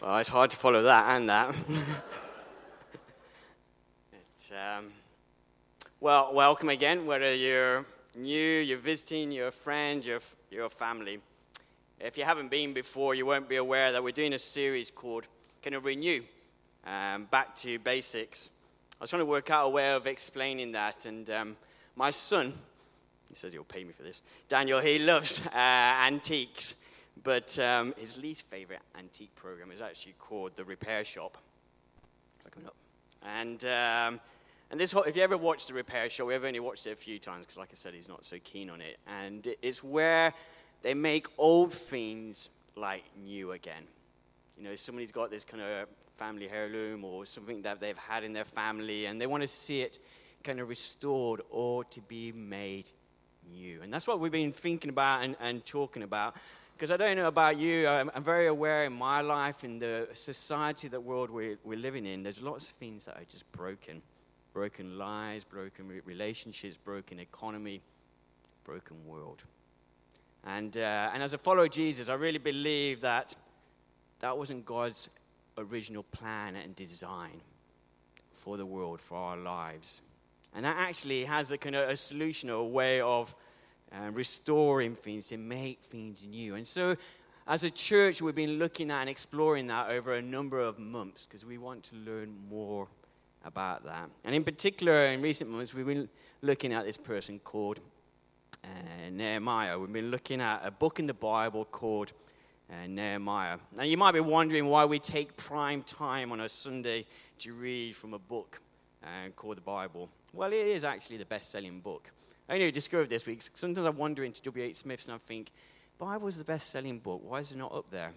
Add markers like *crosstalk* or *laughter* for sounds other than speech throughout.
Well, it's hard to follow that and that. *laughs* um, well, welcome again, whether you're new, you're visiting, you're a friend, you're, you're family. If you haven't been before, you won't be aware that we're doing a series called Can of Renew, um, Back to Basics. I was trying to work out a way of explaining that, and um, my son, he says he'll pay me for this, Daniel, he loves uh, antiques. But um, his least favorite antique program is actually called The Repair Shop. Coming up. And, um, and this, if you ever watched The Repair Shop, we've only watched it a few times because, like I said, he's not so keen on it. And it's where they make old things like new again. You know, somebody's got this kind of family heirloom or something that they've had in their family, and they want to see it kind of restored or to be made new. And that's what we've been thinking about and, and talking about. Because I don't know about you, I'm, I'm, very aware in my life, in the society, the world we're, we're living in, there's lots of things that are just broken. Broken lives, broken relationships, broken economy, broken world. And, uh, and as a follower of Jesus, I really believe that that wasn't God's original plan and design for the world, for our lives. And that actually has a kind of a solution or a way of and restoring things, to make things new. And so, as a church, we've been looking at and exploring that over a number of months because we want to learn more about that. And in particular, in recent months, we've been looking at this person called uh, Nehemiah. We've been looking at a book in the Bible called uh, Nehemiah. Now, you might be wondering why we take prime time on a Sunday to read from a book uh, called the Bible. Well, it is actually the best selling book. I only discovered this week. Sometimes I wander into W.H. Smith's and I think, Bible is the best selling book. Why is it not up there?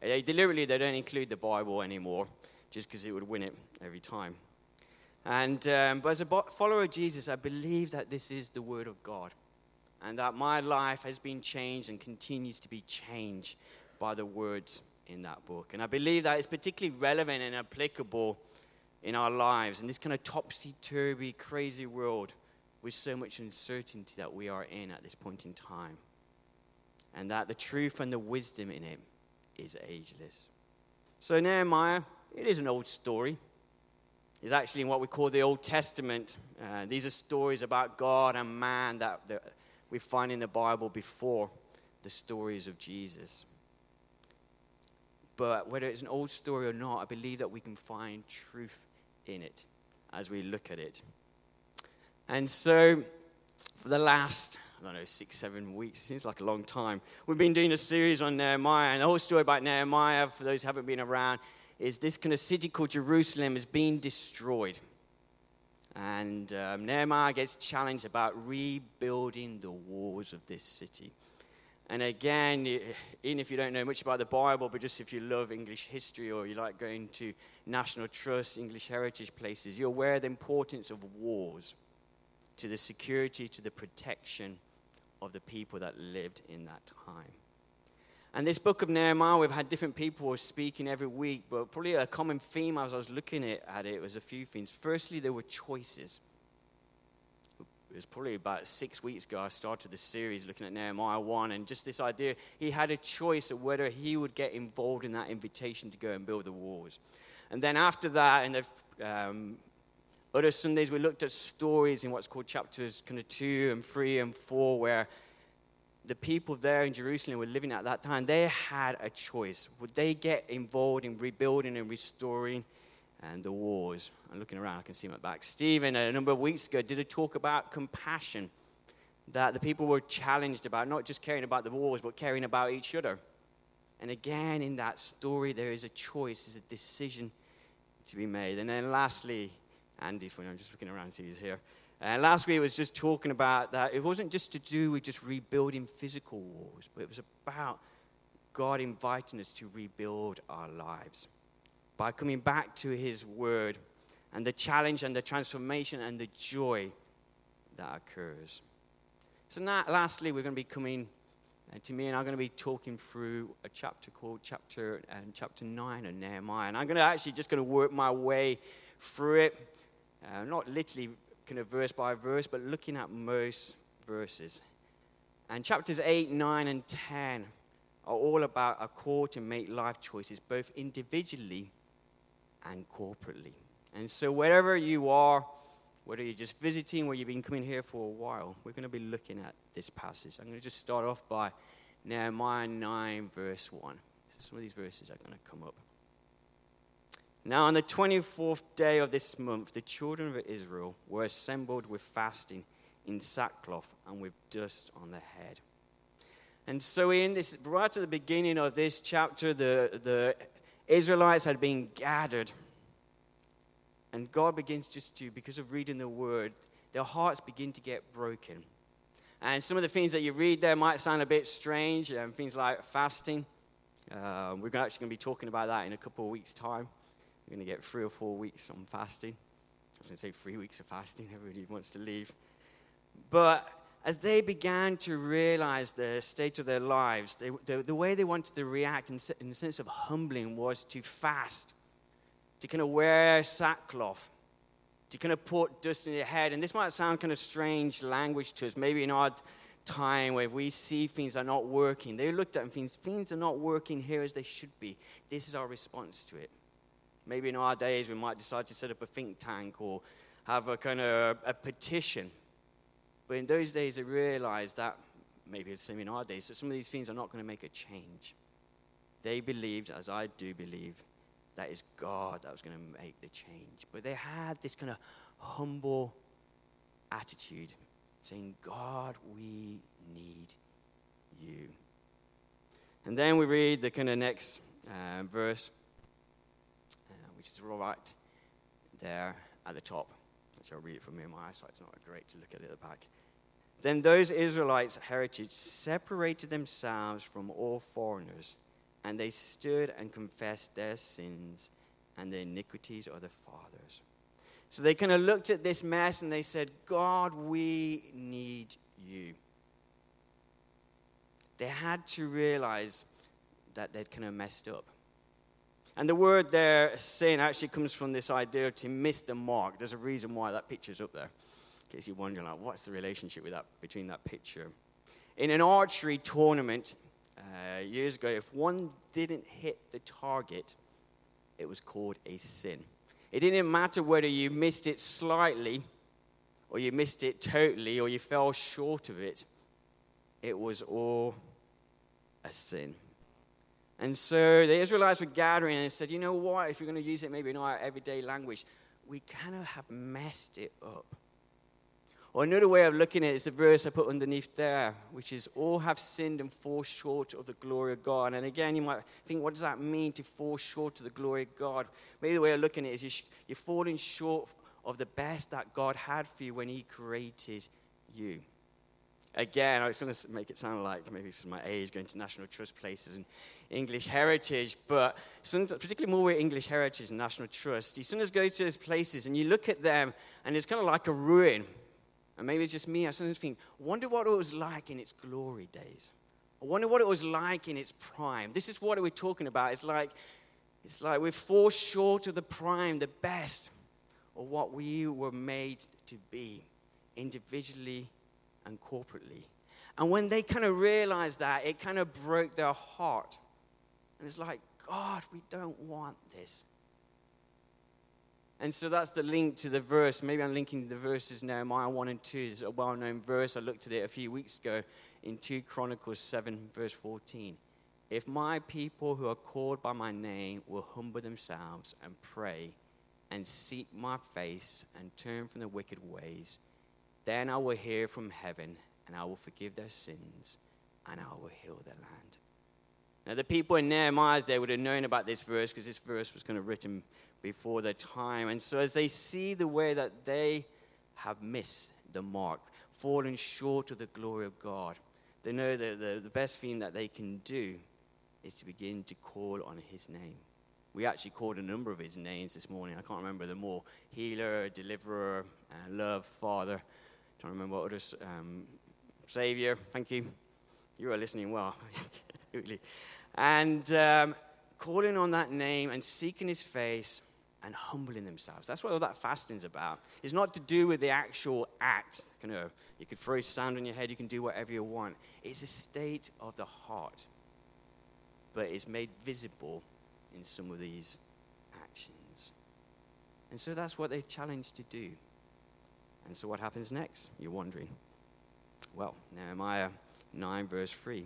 They, deliberately, they don't include the Bible anymore just because it would win it every time. And, um, but as a follower of Jesus, I believe that this is the Word of God and that my life has been changed and continues to be changed by the words in that book. And I believe that it's particularly relevant and applicable in our lives in this kind of topsy turvy, crazy world with so much uncertainty that we are in at this point in time. And that the truth and the wisdom in it is ageless. So, Nehemiah, it is an old story. It's actually in what we call the Old Testament. Uh, these are stories about God and man that, that we find in the Bible before the stories of Jesus. But whether it's an old story or not, I believe that we can find truth in it as we look at it. And so, for the last, I don't know, six, seven weeks, it seems like a long time, we've been doing a series on Nehemiah. And the whole story about Nehemiah, for those who haven't been around, is this kind of city called Jerusalem is being destroyed. And um, Nehemiah gets challenged about rebuilding the walls of this city. And again, even if you don't know much about the Bible, but just if you love English history or you like going to National Trust, English heritage places, you're aware of the importance of wars to the security, to the protection of the people that lived in that time. And this book of Nehemiah, we've had different people speaking every week, but probably a common theme as I was looking at it was a few things. Firstly, there were choices. It was probably about six weeks ago I started the series looking at Nehemiah 1, and just this idea he had a choice of whether he would get involved in that invitation to go and build the walls. And then after that, in the um, other Sundays, we looked at stories in what's called chapters kind of two and three and four, where the people there in Jerusalem were living at that time. They had a choice. Would they get involved in rebuilding and restoring and the wars? I'm looking around, I can see my back. Stephen, a number of weeks ago, did a talk about compassion that the people were challenged about, not just caring about the wars, but caring about each other. And again, in that story, there is a choice, there's a decision to be made. And then lastly, Andy for I'm just looking around see he's here. And uh, last week was just talking about that it wasn't just to do with just rebuilding physical walls, but it was about God inviting us to rebuild our lives by coming back to His Word and the challenge and the transformation and the joy that occurs. So, now, lastly, we're going to be coming uh, to me, and I'm going to be talking through a chapter called chapter um, chapter nine of Nehemiah, and I'm going to actually just going to work my way through it uh, not literally kind of verse by verse, but looking at most verses. And chapters 8, 9, and 10 are all about a call to make life choices, both individually and corporately. And so, wherever you are, whether you're just visiting or you've been coming here for a while, we're going to be looking at this passage. I'm going to just start off by Nehemiah 9, verse 1. So some of these verses are going to come up. Now, on the 24th day of this month, the children of Israel were assembled with fasting in sackcloth and with dust on their head. And so, in this, right at the beginning of this chapter, the, the Israelites had been gathered. And God begins just to, because of reading the word, their hearts begin to get broken. And some of the things that you read there might sound a bit strange, um, things like fasting. Uh, we're actually going to be talking about that in a couple of weeks' time. We're going to get three or four weeks on fasting. I was going to say three weeks of fasting. *laughs* Everybody wants to leave. But as they began to realize the state of their lives, they, the, the, way they wanted to react in, in the sense of humbling was to fast, to kind of wear sackcloth, to kind of put dust in your head. And this might sound kind of strange language to us, maybe in our time where we see things are not working. They looked at things, things are not working here as they should be. This is our response to it. Maybe in our days, we might decide to set up a think tank or have a kind of a petition but in those days, they realized that, maybe it's the same in our days, that some of these things are not going to make a change. They believed, as I do believe, that it's God that was going to make the change. But they had this kind of humble attitude, saying, God, we need you. And then we read the kind of next uh, verse, which is right there at the top. Which I'll read it from here. My eyesight's not great to look at it at the back. Then those Israelites' heritage separated themselves from all foreigners, and they stood and confessed their sins and the iniquities of their fathers. So they kind of looked at this mess and they said, God, we need you. They had to realize that they'd kind of messed up. And the word there, sin, actually comes from this idea to miss the mark. There's a reason why that picture's up there In case you're wondering, like, what's the relationship with that, between that picture? In an archery tournament uh, years ago, if one didn't hit the target, it was called a sin. It didn't matter whether you missed it slightly, or you missed it totally, or you fell short of it, it was all a sin. And so the Israelites were gathering and they said, you know what, if you're going to use it maybe in our everyday language, we kind of have messed it up. Or another way of looking at it is the verse I put underneath there, which is, All have sinned and fall short of the glory of God. And again, you might think, what does that mean to fall short of the glory of God? Maybe the way of looking at it is you're falling short of the best that God had for you when He created you. Again, I was going to make it sound like maybe it's my age going to National Trust places and English heritage, but particularly more with English heritage and National Trust, you sometimes go to those places and you look at them and it's kind of like a ruin and maybe it's just me, I sometimes think, wonder what it was like in its glory days. I wonder what it was like in its prime. This is what we're talking about. It's like, it's like we're fall short of the prime, the best or what we were made to be, individually and corporately. And when they kind of realized that, it kind of broke their heart. And it's like, God, we don't want this. And so that's the link to the verse. Maybe I'm linking the verses. Nehemiah 1 and 2 is a well known verse. I looked at it a few weeks ago in 2 Chronicles 7, verse 14. If my people who are called by my name will humble themselves and pray and seek my face and turn from the wicked ways, then I will hear from heaven and I will forgive their sins and I will heal their land. Now, the people in Nehemiah's day would have known about this verse because this verse was kind of written before their time. And so, as they see the way that they have missed the mark, fallen short of the glory of God, they know that the, the best thing that they can do is to begin to call on His name. We actually called a number of His names this morning. I can't remember them all Healer, Deliverer, uh, Love, Father. Don't remember what others. Um, Savior, thank you. You are listening well. *laughs* and um, calling on that name and seeking His face and humbling themselves. That's what all that fasting's about. It's not to do with the actual act. You, know, you could throw sand on your head, you can do whatever you want. It's a state of the heart. but it's made visible in some of these actions. And so that's what they're challenged to do. And so what happens next? You're wondering. Well, Nehemiah 9, verse 3.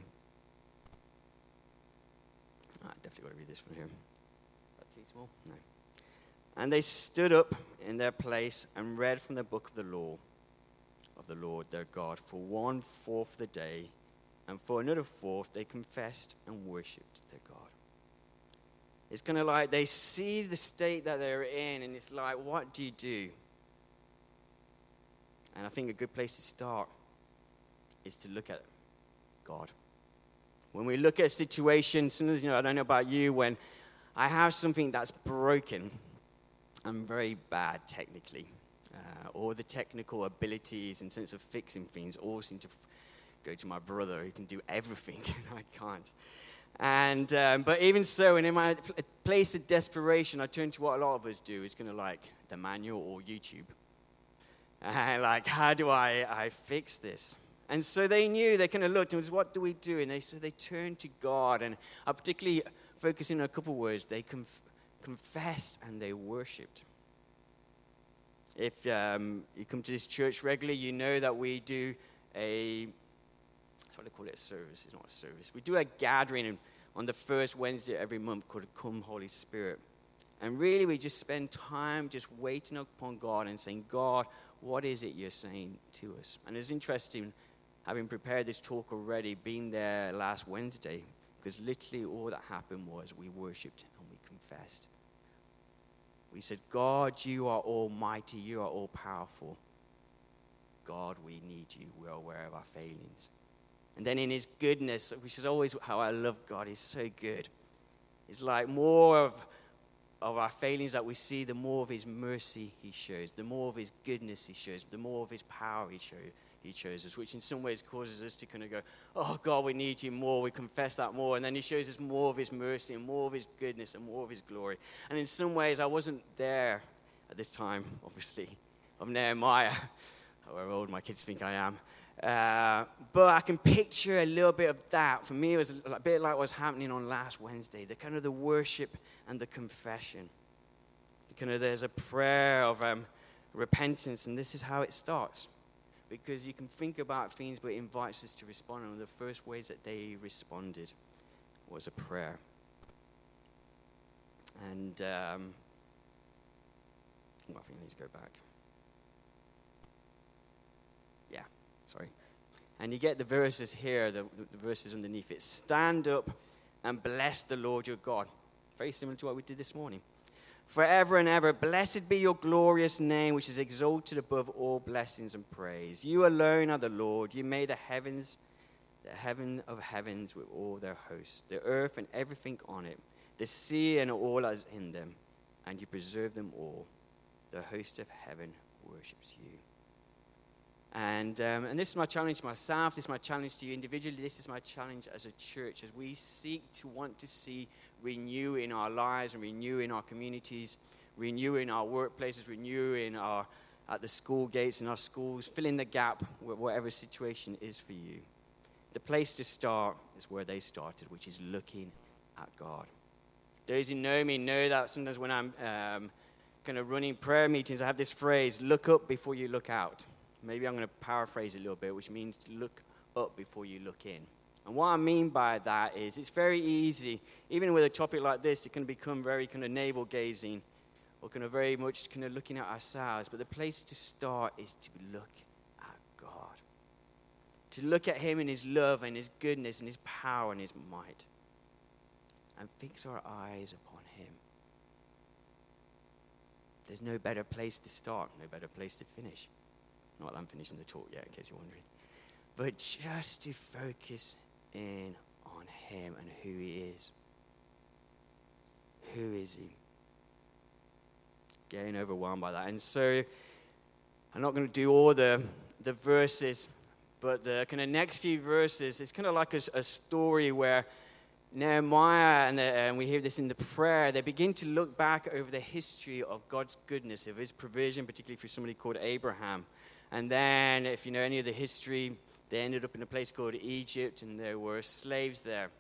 Ah, I definitely got to read this one here. That too small? No. And they stood up in their place and read from the book of the law of the Lord their God for one fourth of the day, and for another fourth they confessed and worshipped their God. It's kind of like they see the state that they're in, and it's like, what do you do? And I think a good place to start is to look at God. When we look at a situation, sometimes, you know, I don't know about you, when I have something that's broken, I'm very bad technically. Uh, all the technical abilities and sense of fixing things all seem to go to my brother who can do everything, *laughs* and I can't. And, um, but even so, and in my place of desperation, I turn to what a lot of us do. is kind of like the manual or YouTube. *laughs* And like, how do I, I fix this? And so they knew, they kind of looked and was, what do we do? And they, so they turned to God. And I particularly focusing on a couple words. They conf- confessed and they worshipped. If um, you come to this church regularly, you know that we do a, what they call it, a service. It's not a service. We do a gathering on the first Wednesday every month called Come Holy Spirit. And really, we just spend time just waiting upon God and saying, God, what is it you're saying to us? And it's interesting having prepared this talk already, being there last Wednesday, because literally all that happened was we worshiped and we confessed. We said, God, you are almighty, you are all powerful. God, we need you. We're aware of our failings. And then in his goodness, which is always how I love God, he's so good. It's like more of, of our failings that we see, the more of his mercy he shows, the more of his goodness he shows, the more of his power he shows he chose us, which in some ways causes us to kind of go, Oh God, we need you more. We confess that more. And then he shows us more of his mercy and more of his goodness and more of his glory. And in some ways, I wasn't there at this time, *laughs* obviously, of Nehemiah, *laughs* however old my kids think I am. Uh, but I can picture a little bit of that. For me, it was a bit like what was happening on last Wednesday the kind of the worship and the confession. Kind of there's a prayer of um, repentance, and this is how it starts because you can think about things, but it invites us to respond. And one of the first ways that they responded was a prayer. And um, well, I think I need to go back. Yeah, sorry. And you get the verses here, the, the verses underneath it. Stand up and bless the Lord your God. Very similar to what we did this morning forever and ever. Blessed be your glorious name, which is exalted above all blessings and praise. You alone are the Lord. You made the heavens, the heaven of heavens with all their hosts, the earth and everything on it, the sea and all that is in them, and you preserve them all. The host of heaven worships you. And, um, and this is my challenge to myself. This is my challenge to you individually. This is my challenge as a church as we seek to want to see renew in our lives and renew in our communities, renew in our workplaces, renew in our, at the school gates in our schools, fill in the gap with whatever situation is for you. The place to start is where they started, which is looking at God. Those who know me know that sometimes when I'm um, kind of running prayer meetings, I have this phrase look up before you look out. Maybe I'm going to paraphrase a little bit, which means look up before you look in. And what I mean by that is it's very easy, even with a topic like this, it can become very kind of navel gazing or kind of very much kind of looking at ourselves. But the place to start is to look at God. To look at Him in His love and His goodness and His power and His might. And fix our eyes upon Him. There's no better place to start, no better place to finish. Not that I'm finishing the talk yet, in case you're wondering. But just to focus in on Him and who He is. Who is He? Getting overwhelmed by that. And so I'm not going to do all the, the verses, but the kind of next few verses, it's kind of like a, a story where Nehemiah, and, the, and, we hear this in the prayer, they begin to look back over the history of God's goodness, of his provision, particularly for somebody called Abraham. And then, if you know any of the history, they ended up in a place called Egypt and there were slaves there.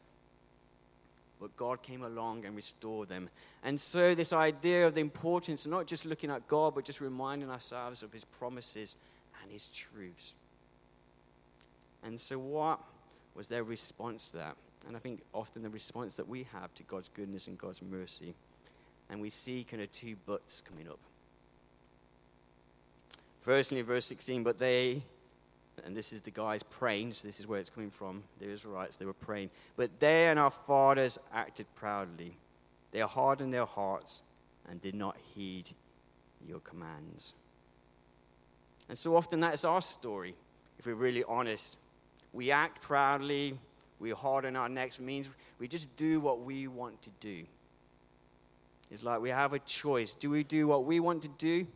but God came along and restored them. And so, this idea of the importance of not just looking at God, but just reminding ourselves of His promises and His truths. And so, what was their response to that? And I think often the response that we have to God's goodness and God's mercy, and we see kind of two buts coming up. Firstly, verse 16, but they, and this is the guys praying, so this is where it's coming from, the Israelites, they were praying, but they and our fathers acted proudly. They hardened their hearts and did not heed your commands. And so often that's our story, if we're really honest. We act proudly, we harden our necks, means we just do what we want to do. It's like we have a choice. Do we do what we want to do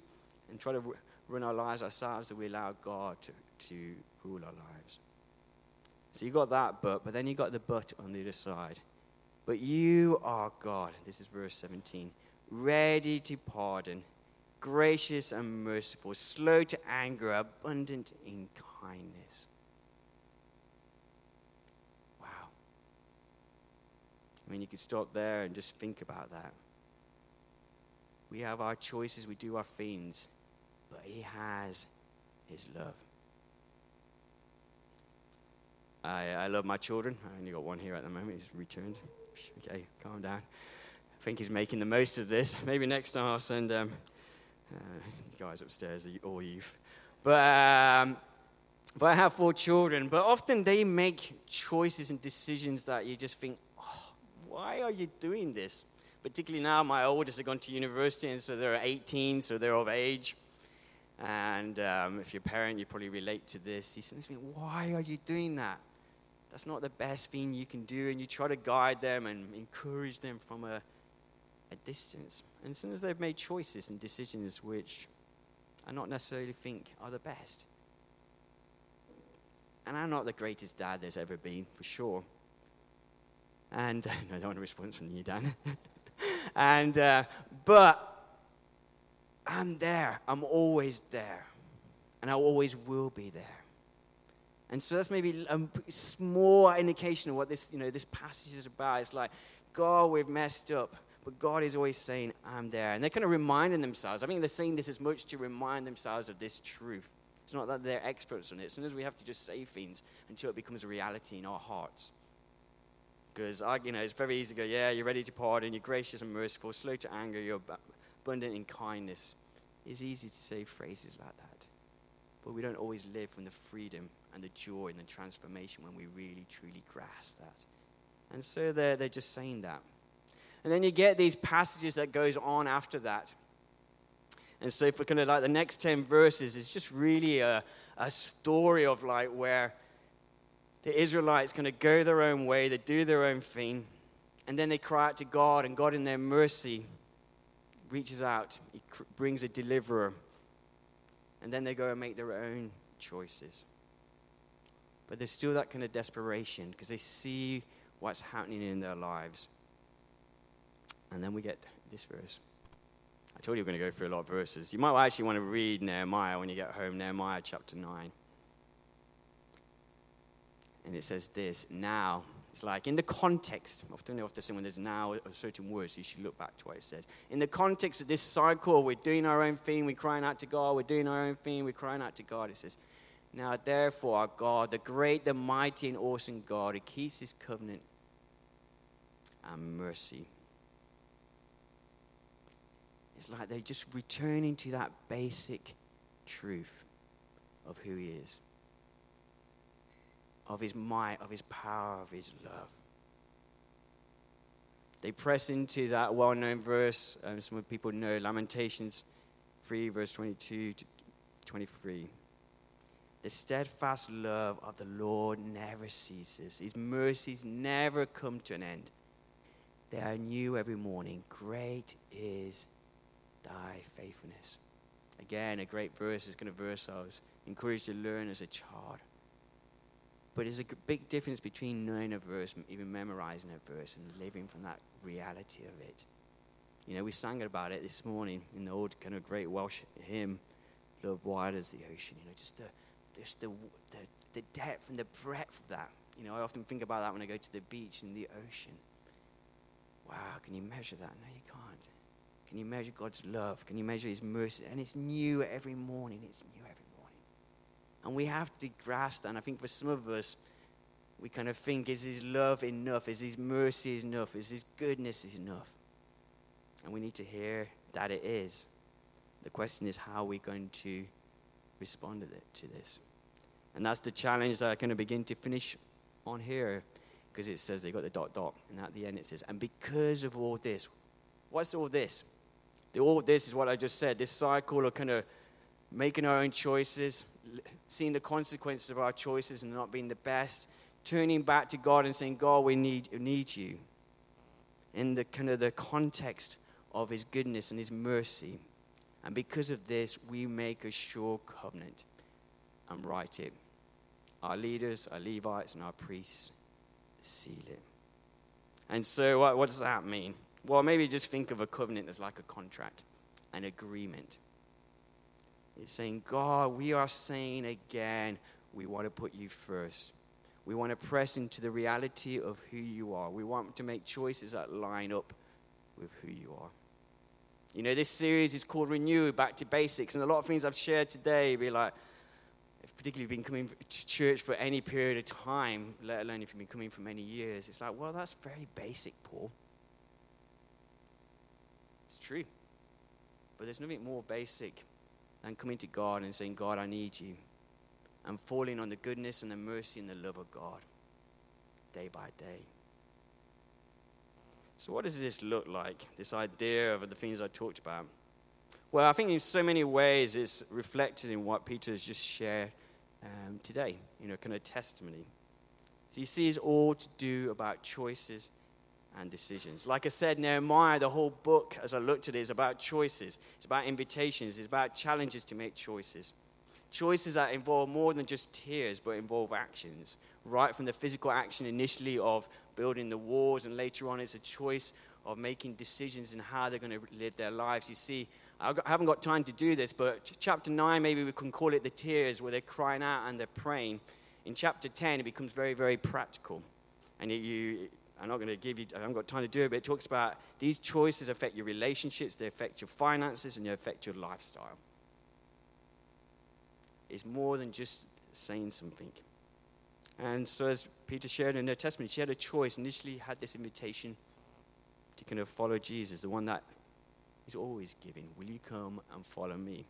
and try to run our lives ourselves, or we allow God to, to rule our lives? So you got that but, but then you got the but on the other side. But you are God, this is verse 17, ready to pardon, gracious and merciful, slow to anger, abundant in kindness. Wow. I mean, you could stop there and just think about that. We have our choices, we do our things, but He has His love. I, I love my children. I only got one here at the moment. He's returned. Okay, calm down. I think he's making the most of this. *laughs* Maybe next time I'll send um, uh, guys upstairs, all youth. But, um, but I have four children. But often they make choices and decisions that you just think, oh, why are you doing this? Particularly now, my oldest have gone to university, and so they're 18, so they're of age. And um, if you're a parent, you probably relate to this. He says, Why are you doing that? That's not the best thing you can do. And you try to guide them and encourage them from a, a distance. And as soon as they've made choices and decisions which I not necessarily think are the best. And I'm not the greatest dad there's ever been, for sure. And *laughs* no, I don't want a response from you, Dan. *laughs* and uh, but I'm there. I'm always there, and I always will be there. And so that's maybe a small indication of what this, you know, this passage is about. It's like, God, we've messed up, but God is always saying, I'm there. And they're kind of reminding themselves. I think they're saying this as much to remind themselves of this truth. It's not that they're experts on it. Sometimes we have to just say things until it becomes a reality in our hearts. Because, you know, it's very easy to go, yeah, you're ready to pardon, you're gracious and merciful, slow to anger, you're abundant in kindness. It's easy to say phrases like that. But we don't always live from the freedom and the joy and the transformation when we really, truly grasp that. And so they're, they're just saying that. And then you get these passages that goes on after that. And so if we're kind of like the next 10 verses, it's just really a, a story of like where the Israelites kind of go their own way, they do their own thing, and then they cry out to God, and God, in their mercy, reaches out, He brings a deliverer, and then they go and make their own choices. But there's still that kind of desperation because they see what's happening in their lives. And then we get this verse. I told you we're going to go through a lot of verses. You might actually want to read Nehemiah when you get home, Nehemiah chapter 9. And it says this Now, it's like in the context, often say when there's now a certain words, you should look back to what it said. In the context of this cycle, we're doing our own thing, we're crying out to God, we're doing our own thing, we're crying out to God. It says, Now therefore, our God, the great, the mighty, and awesome God, who keeps his covenant and mercy. It's like they're just returning to that basic truth of who he is of his might, of his power, of his love. They press into that well known verse, um, some people know, Lamentations 3, verse 22 to 23. The steadfast love of the Lord never ceases, His mercies never come to an end. They are new every morning. Great is thy faithfulness. Again, a great verse is going to verse I was encouraged to learn as a child. But there's a big difference between knowing a verse, even memorizing a verse, and living from that reality of it. You know, we sang about it this morning in the old kind of great Welsh hymn, Love Wide as the Ocean. You know, just the, just the, the, the depth and the breadth of that. You know, I often think about that when I go to the beach and the ocean. Wow, can you measure that? No, you can't. Can you measure God's love? Can you measure His mercy? And it's new every morning. It's new every morning. And we have to grasp that. And I think for some of us, we kind of think, is His love enough? Is His mercy enough? Is His goodness enough? And we need to hear that it is. The question is, how are we going to respond to, this? And that's the challenge that I'm going to begin to finish on here because it says they got the dot dot. And at the end it says, and because of all this, what's all this? The, all this is what I just said this cycle of kind of making our own choices, seeing the consequences of our choices and not being the best, turning back to God and saying, God, we need, we need you. In the kind of the context of his goodness and his mercy. And because of this, we make a sure covenant and write it. Our leaders, our Levites, and our priests seal it. And so, what, what does that mean? Well, maybe just think of a covenant as like a contract, an agreement. It's saying, God, we are saying again, we want to put you first. We want to press into the reality of who you are. We want to make choices that line up with who you are. You know, this series is called Renew Back to Basics, and a lot of things I've shared today be like, particularly if you've been coming to church for any period of time, let alone if you've been coming for many years, it's like, well, that's very basic, Paul. It's true. But there's nothing more basic than coming to God and saying, God, I need you. And falling on the goodness and the mercy and the love of God day by day. So, what does this look like? This idea of the things I talked about? Well, I think in so many ways it's reflected in what Peter has just shared um, today, you know, kind of testimony. So, you see, it's all to do about choices and decisions. Like I said, Nehemiah, the whole book, as I looked at it, is about choices. It's about invitations. It's about challenges to make choices. Choices that involve more than just tears, but involve actions. Right from the physical action initially of building the walls, and later on, it's a choice of making decisions and how they're going to live their lives. You see, I haven't got time to do this, but chapter 9, maybe we can call it the tears, where they're crying out and they're praying. In chapter 10, it becomes very, very practical. And you, I'm not going to give you, I haven't got time to do it, but it talks about these choices affect your relationships, they affect your finances, and they affect your lifestyle. It's more than just saying something. And so, as Peter shared in her testimony, she had a choice. Initially, had this invitation to kind of follow Jesus, the one that is always giving. Will you come and follow me?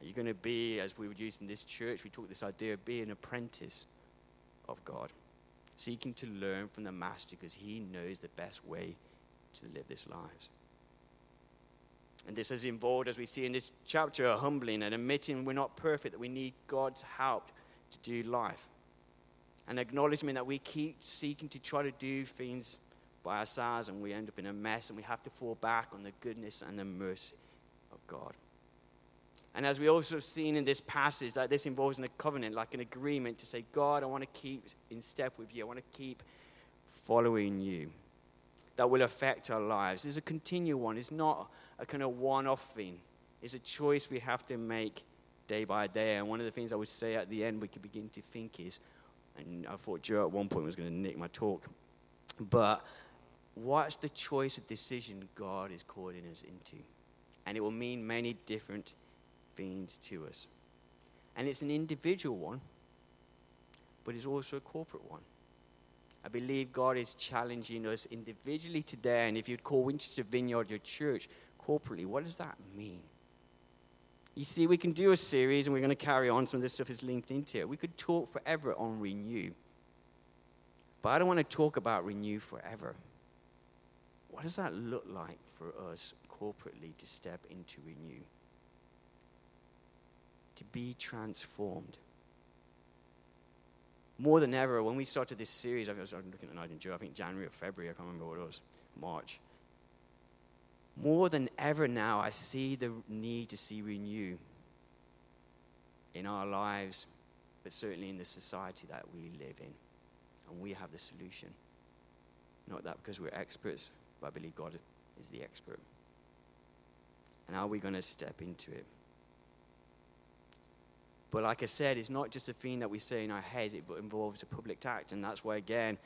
Are you going to be, as we would use in this church, we talk this idea of being an apprentice of God, seeking to learn from the Master because he knows the best way to live this lives. And this has involved, as we see in this chapter, a humbling and admitting we're not perfect, that we need God's help to do life. An acknowledgement that we keep seeking to try to do things by ourselves and we end up in a mess and we have to fall back on the goodness and the mercy of God. And as we also seen in this passage, that this involves in a covenant, like an agreement to say, God, I want to keep in step with you. I want to keep following you. That will affect our lives. It's a continual one. It's not a kind of one-off thing. It's a choice we have to make day by day. And one of the things I would say at the end we could begin to think is, and I thought Joe at one point was going to nick my talk, but what's the choice of decision God is calling us into? And it will mean many different things to us. And it's an individual one, but it's also a corporate one. I believe God is challenging us individually today. And if you'd call Winchester Vineyard your church corporately, what does that mean? You see, we can do a series, and we're going to carry on. Some of this stuff is linked into it. We could talk forever on renew. But I don't want to talk about renew forever. What does that look like for us corporately to step into renew? To be transformed. More than ever, when we started this series, I was looking at Night Joe, I think January or February, I can't remember what it was, March. More than ever now, I see the need to see renew in our lives, but certainly in the society that we live in. And we have the solution. Not that because we're experts, but I believe God is the expert. And how are we going to step into it? But like I said, it's not just a thing that we say in our heads, it involves a public act. And that's why, again,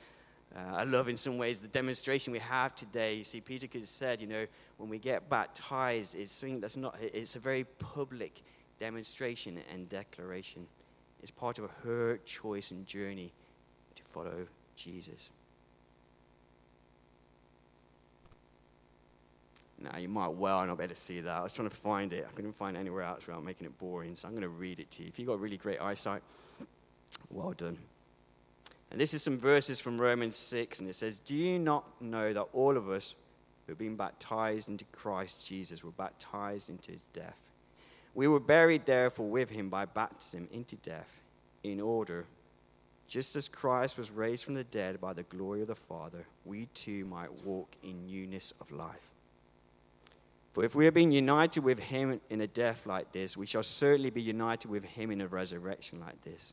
Uh, I love in some ways the demonstration we have today. You see, Peter could have said, you know, when we get baptized, it's something that's not, it's a very public demonstration and declaration. It's part of her choice and journey to follow Jesus. Now, you might well not be able to see that. I was trying to find it. I couldn't find it anywhere else without making it boring. So I'm going to read it to you. If you've got really great eyesight, well done. And this is some verses from Romans 6, and it says, Do you not know that all of us who have been baptized into Christ Jesus were baptized into his death? We were buried therefore with him by baptism into death, in order, just as Christ was raised from the dead by the glory of the Father, we too might walk in newness of life. For if we have been united with him in a death like this, we shall certainly be united with him in a resurrection like this.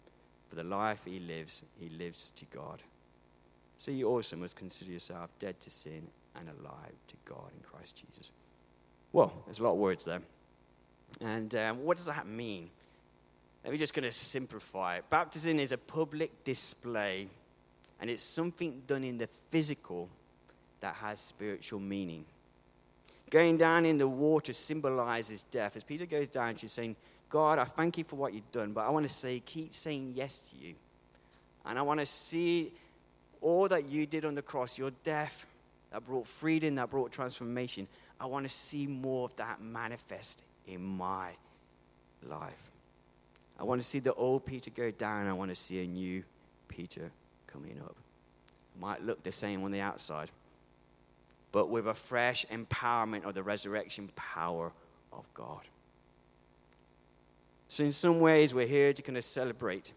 for the life he lives, he lives to God. So you also must consider yourself dead to sin and alive to God in Christ Jesus. Well, there's a lot of words there. And um, what does that mean? Let me just kind of simplify it. Baptism is a public display, and it's something done in the physical that has spiritual meaning. Going down in the water symbolizes death. As Peter goes down, she's saying, God, I thank you for what you've done, but I want to say, keep saying yes to you. And I want to see all that you did on the cross, your death that brought freedom, that brought transformation. I want to see more of that manifest in my life. I want to see the old Peter go down. I want to see a new Peter coming up. It might look the same on the outside, but with a fresh empowerment of the resurrection power of God. So, in some ways, we're here to kind of celebrate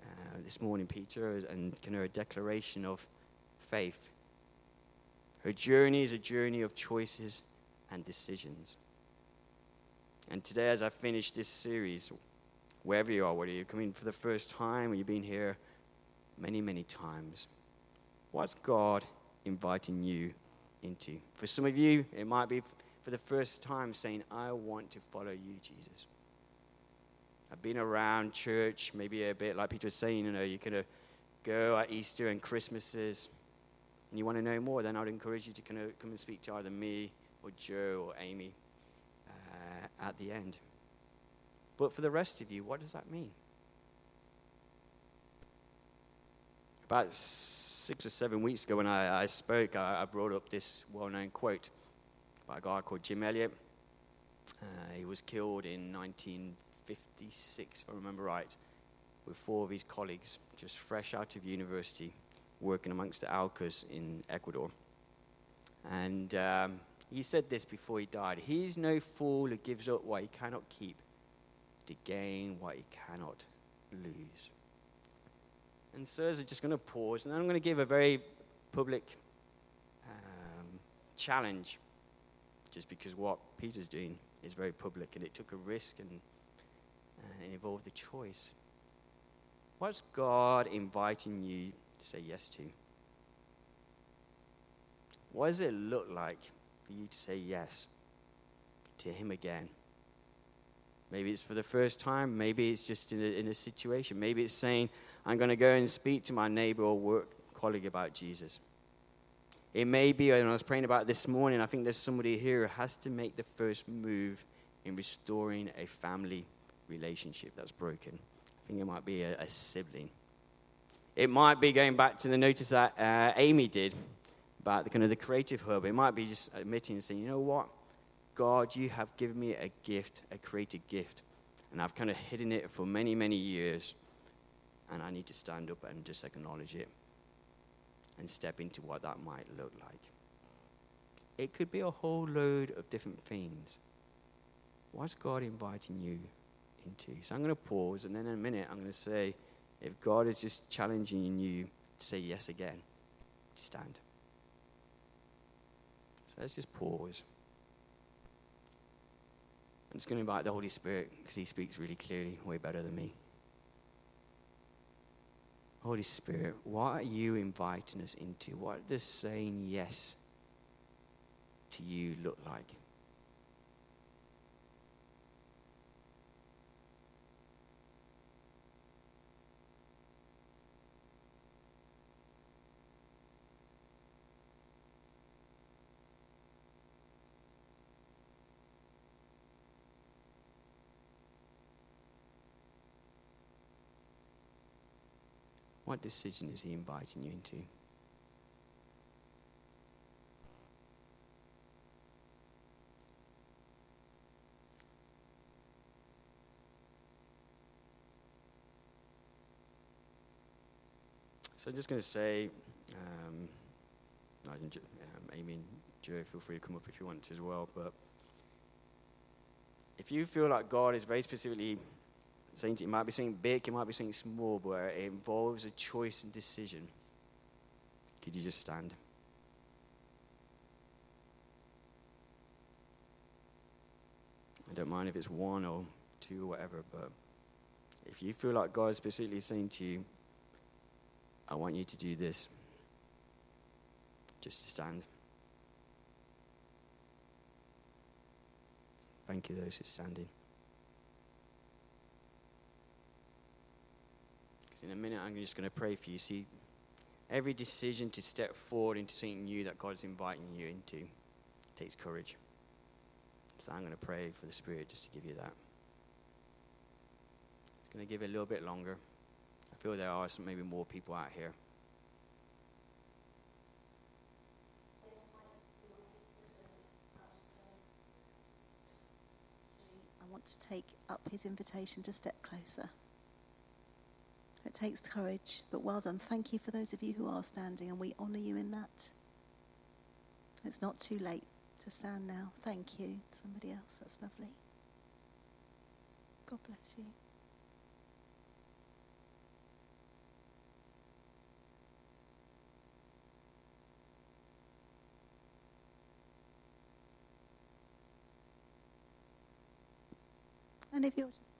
uh, this morning, Peter, and kind of a declaration of faith. Her journey is a journey of choices and decisions. And today, as I finish this series, wherever you are, whether you're coming for the first time or you've been here many, many times, what's God inviting you into? For some of you, it might be for the first time saying, I want to follow you, Jesus. I've been around church, maybe a bit like Peter was saying, you know, you kind of go at Easter and Christmases, and you want to know more, then I'd encourage you to kind of come and speak to either me or Joe or Amy uh, at the end. But for the rest of you, what does that mean? About six or seven weeks ago, when I, I spoke, I, I, brought up this well known quote by a guy called Jim Elliot. Uh, he was killed in 19 56, if I remember right, with four of his colleagues, just fresh out of university, working amongst the Aucas in Ecuador. And um, he said this before he died He's no fool who gives up what he cannot keep to gain what he cannot lose. And so, I'm just going to pause, and I'm going to give a very public um, challenge, just because what Peter's doing is very public, and it took a risk and involved a choice. What's God inviting you to say yes to? What does it look like for you to say yes to Him again? Maybe it's for the first time. Maybe it's just in a, in a situation. Maybe it's saying, I'm going to go and speak to my neighbor or work colleague about Jesus. It may be, and I was praying about this morning, I think there's somebody here who has to make the first move in restoring a family relationship that's broken. I think it might be a, a sibling. It might be going back to the notice that uh, Amy did about the kind of the creative hub. It might be just admitting and saying, you know what? God, you have given me a gift, a creative gift. And I've kind of hidden it for many, many years. And I need to stand up and just acknowledge it and step into what that might look like. It could be a whole load of different things. What's God inviting you into. So I'm going to pause, and then in a minute, I'm going to say, if God is just challenging you to say yes again, to stand. So let's just pause. I'm just going to invite the Holy Spirit because He speaks really clearly, way better than me. Holy Spirit, what are you inviting us into? What does saying yes to you look like? What decision is he inviting you into? So I'm just going to say, um, um, Amy and Joe, feel free to come up if you want to as well. But if you feel like God is very specifically saying it might be something big, it might be something small, but it involves a choice and decision. Could you just stand? I don't mind if it's one or two or whatever, but if you feel like God is specifically saying to you, I want you to do this, just to stand. Thank you, those who are standing. Because in a minute, I'm just going to pray for you. See, every decision to step forward into something new that God's inviting you into takes courage. So I'm going to pray for the Spirit just to give you that. It's going to give it a little bit longer. I feel there are some, maybe more people out here. I want to take up his invitation to step closer. Takes courage, but well done. Thank you for those of you who are standing, and we honour you in that. It's not too late to stand now. Thank you. Somebody else, that's lovely. God bless you. And if you're just